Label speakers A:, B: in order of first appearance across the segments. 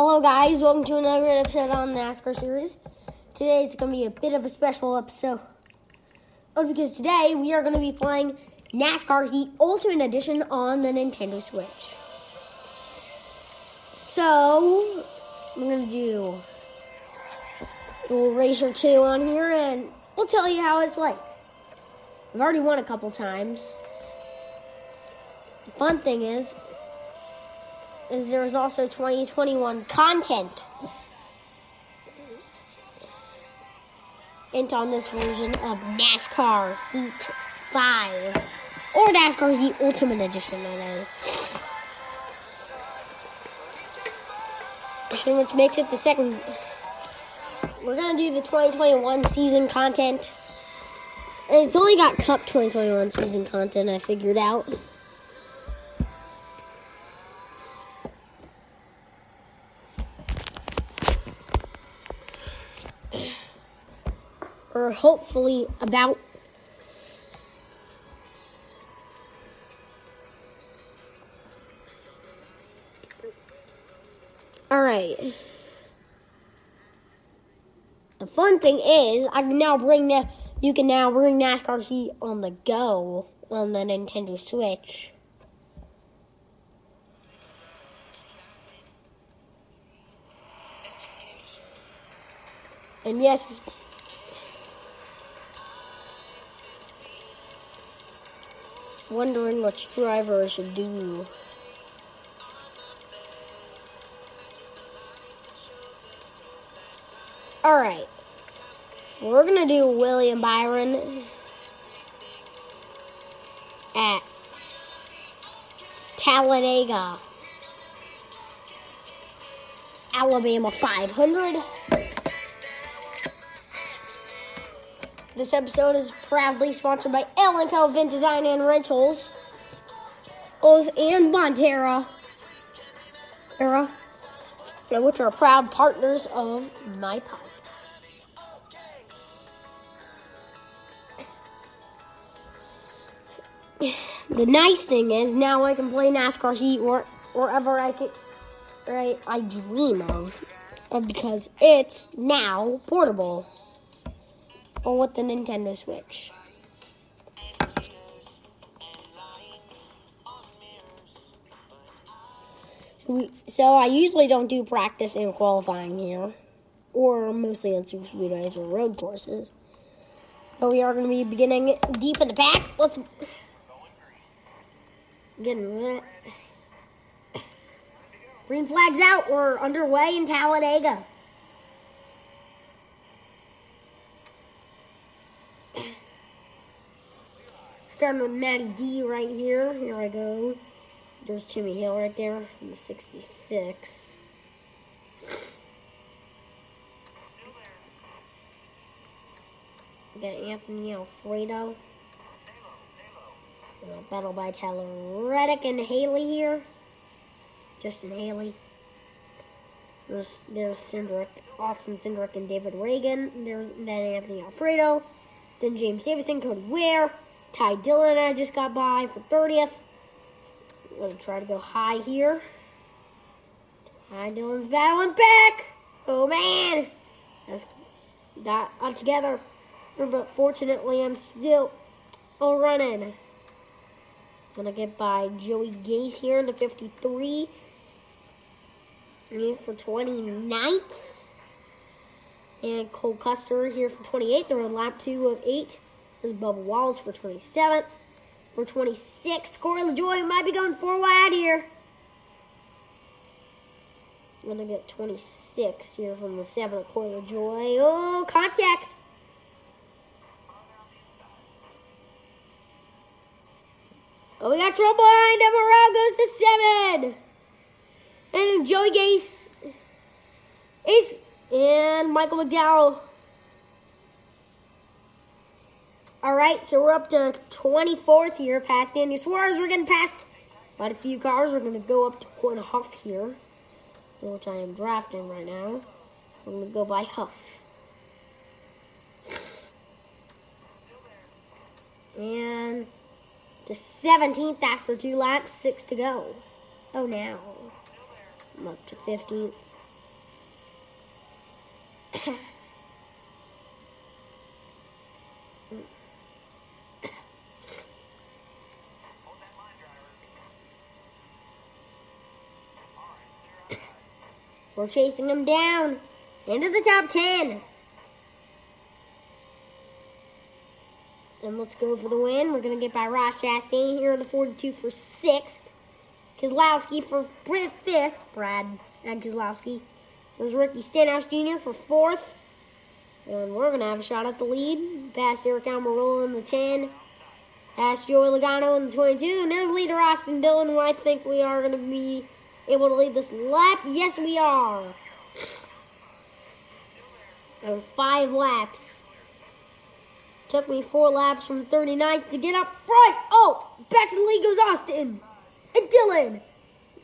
A: Hello, guys. Welcome to another episode on the NASCAR series. Today it's going to be a bit of a special episode oh, because today we are going to be playing NASCAR Heat Ultimate Edition on the Nintendo Switch. So, I'm going to do a little race or two on here and we'll tell you how it's like. I've already won a couple times. The fun thing is, is there is also 2021 content into on this version of NASCAR Heat 5 or NASCAR Heat Ultimate Edition that is. Which makes it the second. We're gonna do the 2021 season content. And it's only got Cup 2021 season content, I figured out. Or hopefully about All right. The fun thing is, I can now bring the you can now bring NASCAR Heat on the go on the Nintendo Switch. And yes, wondering which driver I should do. Alright. We're to do William Byron at Talladega, Alabama 500. This episode is proudly sponsored by Ellen Vent Design and Rentals, and Bonterra, era, which are proud partners of my pipe. The nice thing is now I can play NASCAR Heat where, wherever I can, right? I dream of, because it's now portable or with the Nintendo Switch. So, we, so I usually don't do practice and qualifying here, or mostly on super speedways or road courses. So we are going to be beginning deep in the pack. Let's getting green flags out. We're underway in Talladega. Starting with Matty D right here. Here I go. There's Timmy Hill right there in the 66. got Anthony Alfredo. battle by Tyler Reddick and Haley here. Justin Haley. There's there's Cindric, Austin Cindric and David Ragan. There's then Anthony Alfredo. Then James Davison, Cody Ware. Ty Dillon I just got by for 30th. I'm going to try to go high here. Ty Dillon's battling back. Oh, man. That's not all together. But fortunately, I'm still all running. Gonna get by Joey Gase here in the 53. And for 29th. And Cole Custer here for 28th. They're on lap 2 of 8. There's Bubba Wallace for 27th. For 26th, Corey LaJoie might be going four wide here. I'm going to get 26 here from the 7th, Corey LaJoie. Oh, contact. Oh, we got trouble behind him. Around goes to 7. And Joey Gase. Ace. And Michael McDowell All right, so we're up to 24th here, past Daniel Suarez. We're getting past quite a few cars. We're going to go up to Quin Houff here, which I am drafting right now. I'm going to go by Houff. And to 17th after two laps, six to go. Oh, now I'm up to 15th. We're chasing him down into the top 10. And let's go for the win. We're going to get by Ross Chastain here in the 42 for sixth. Keselowski for fifth. Brad and Keselowski. There's Ricky Stenhouse Jr. for fourth. And we're going to have a shot at the lead. Past Aric Almirola in the 10. Past Joey Logano in the 22. And there's leader Austin Dillon, who I think we are going to be able to lead this lap? Yes, we are. Five laps. Took me four laps from 39th to get up front. Oh, back to the lead goes Austin and Dillon.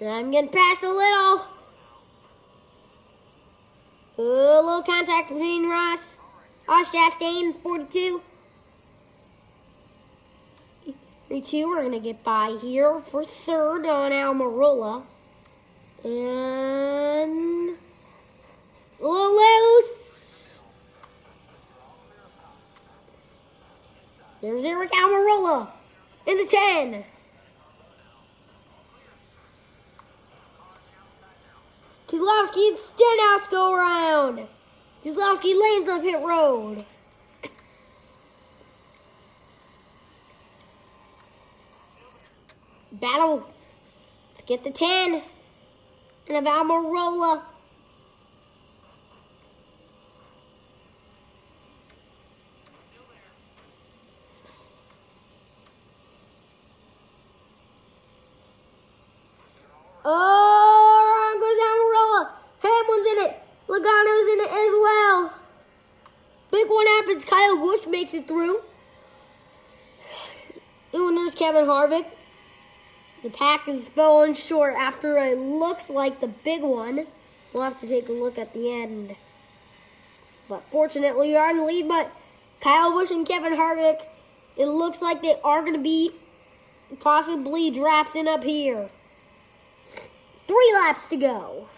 A: And I'm getting past a little. A little contact between Ross, Ross Chastain, 42. 32, we're going to get by here for third on Almirola. And loose. There's Aric Almirola in the 10. Keselowski and Stenhouse go around. Keselowski lands on pit road. Battle. Let's get the 10 and of Almirola. Oh, goes Almirola. Hamlin's in it. Logano's in it as well. Big one happens. Kyle Busch makes it through. And there's Kevin Harvick. The pack is falling short after it looks like the big one. We'll have to take a look at the end. But fortunately, are in the lead. But Kyle Busch and Kevin Harvick, it looks like they are going to be possibly drafting up here. Three laps to go.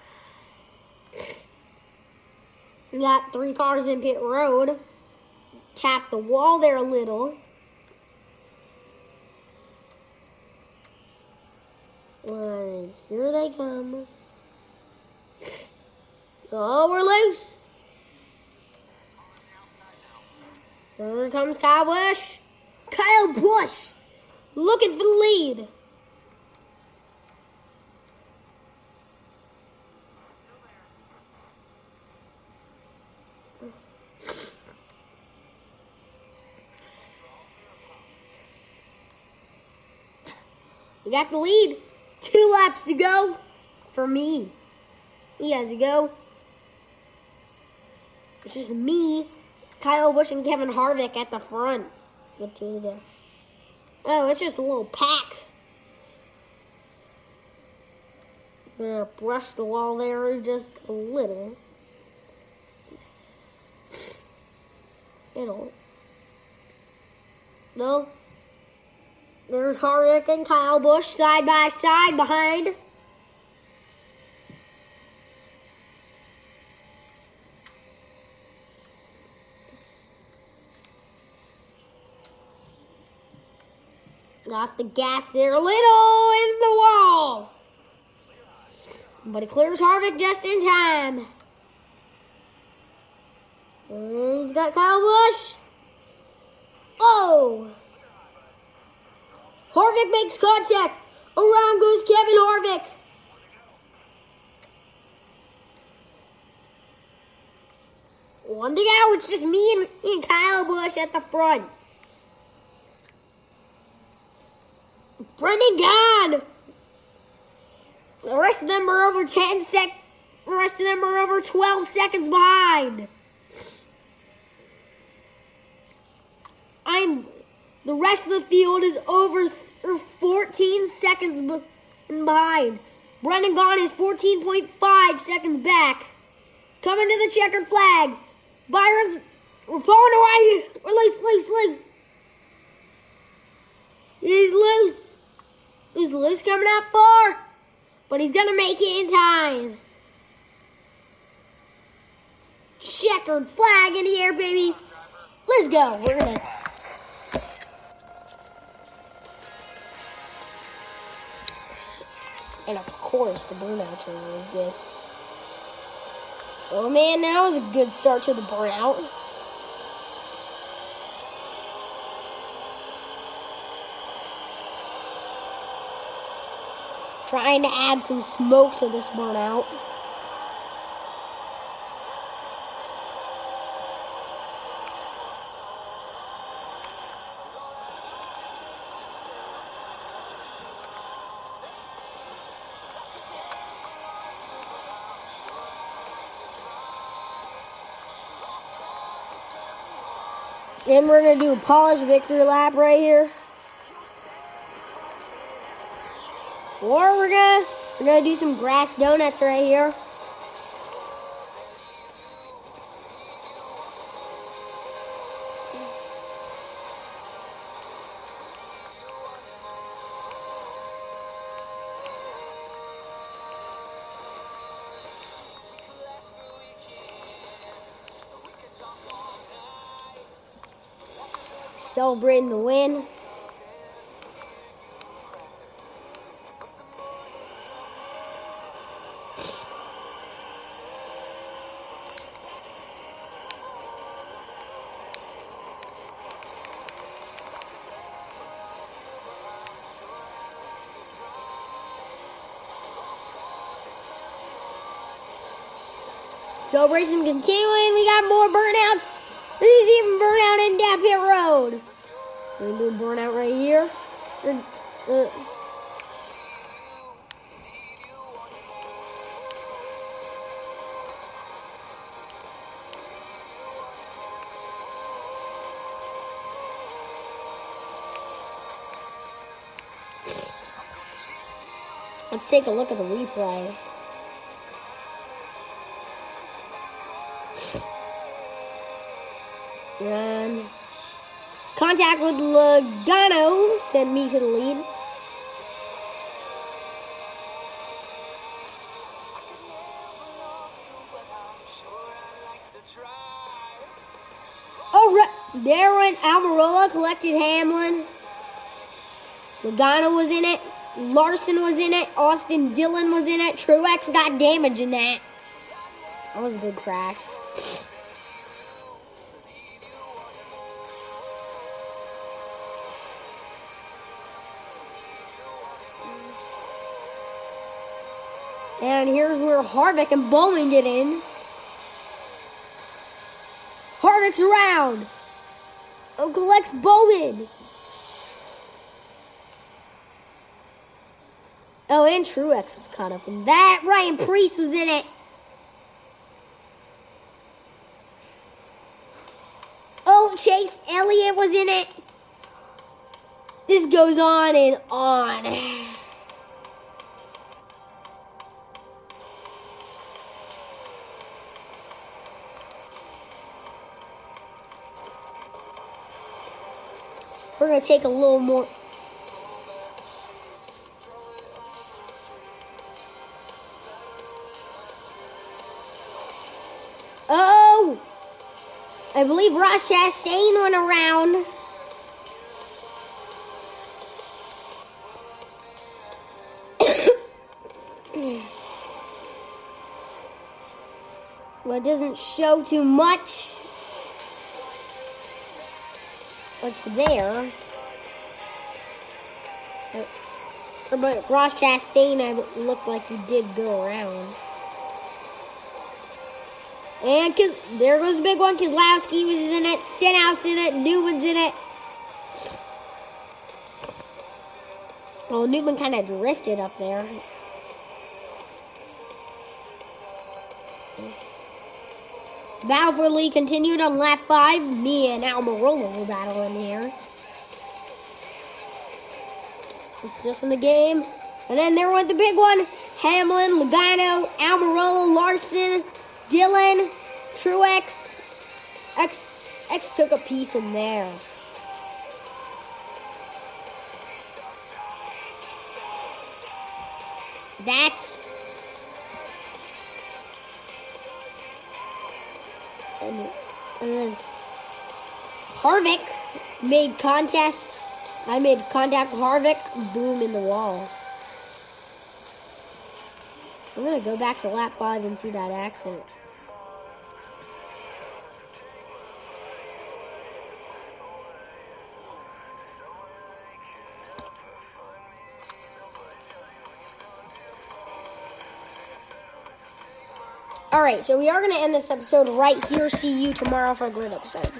A: We got three cars in pit road. Tap the wall there a little. Well, here they come. Oh, we're loose. Here comes Kyle Busch. Kyle Busch looking for the lead. We got the lead. Two laps to go for me. He has to go. It's just me, Kyle Busch, and Kevin Harvick at the front. Two to go. Oh, it's just a little pack. I'm gonna brush the wall there just a little. It'll. No, there's Harvick and Kyle Busch side by side behind. Got the gas there a little in the wall. But it clears Harvick just in time. He's got Kyle Busch. Oh! Harvick makes contact. Around goes Kevin Harvick. One to go. It's just me and, and Kyle Busch at the front. Brendan Gaughan. The rest of them are over 10 sec. The rest of them are over 12 seconds behind. I'm. The rest of the field is over 14 seconds behind. Brendan Gaughan is 14.5 seconds back. Coming to the checkered flag. Byron's we're falling away. Loose, loose, loose. He's loose. He's loose coming out far. But he's gonna make it in time. Checkered flag in the air, baby. Let's go. We're gonna. And of course, the burnout turn was good. Oh man, that was a good start to the burnout. Trying to add some smoke to this burnout. Then we're gonna do a polished victory lap right here. Or we're gonna we're gonna do some grass donuts right here. Celebrating the win. Celebration continuing. We got more burnouts. There's even burnout in That Road. We're gonna do a burnout right here. Uh, Let's take a look at the replay. Run. Contact with Logano sent me to the lead. Right. there went Almirola, collected Hamlin. Logano was in it. Larson was in it. Austin Dillon was in it. Truex got damage in that. That was a big crash. And here's where Harvick and Bowman get in. Harvick's around. Uncle Lex Bowman. Oh, and Truex was caught up in that. Ryan Preece was in it. Oh, Chase Elliott was in it. This goes on and on. To take a little more. Oh! I believe Ross Chastain went around. well, it doesn't show too much what's there. But Ross Chastain I looked like he did go around. And cause there goes the big one. Keselowski was in it. Stenhouse in it. Newman's in it. Well, Newman kind of drifted up there. Battle for Lee continued on lap five. Me and Almirola were battling here. It's just in the game. And then there went the big one. Hamlin, Logano, Almirola, Larson, Dillon, Truex. X, X took a piece in there. That's and, and then Harvick made contact. I made contact Harvick. Boom in the wall. I'm gonna go back to lap five and see that accident. All right, so we are going to end this episode right here. See you tomorrow for a great episode.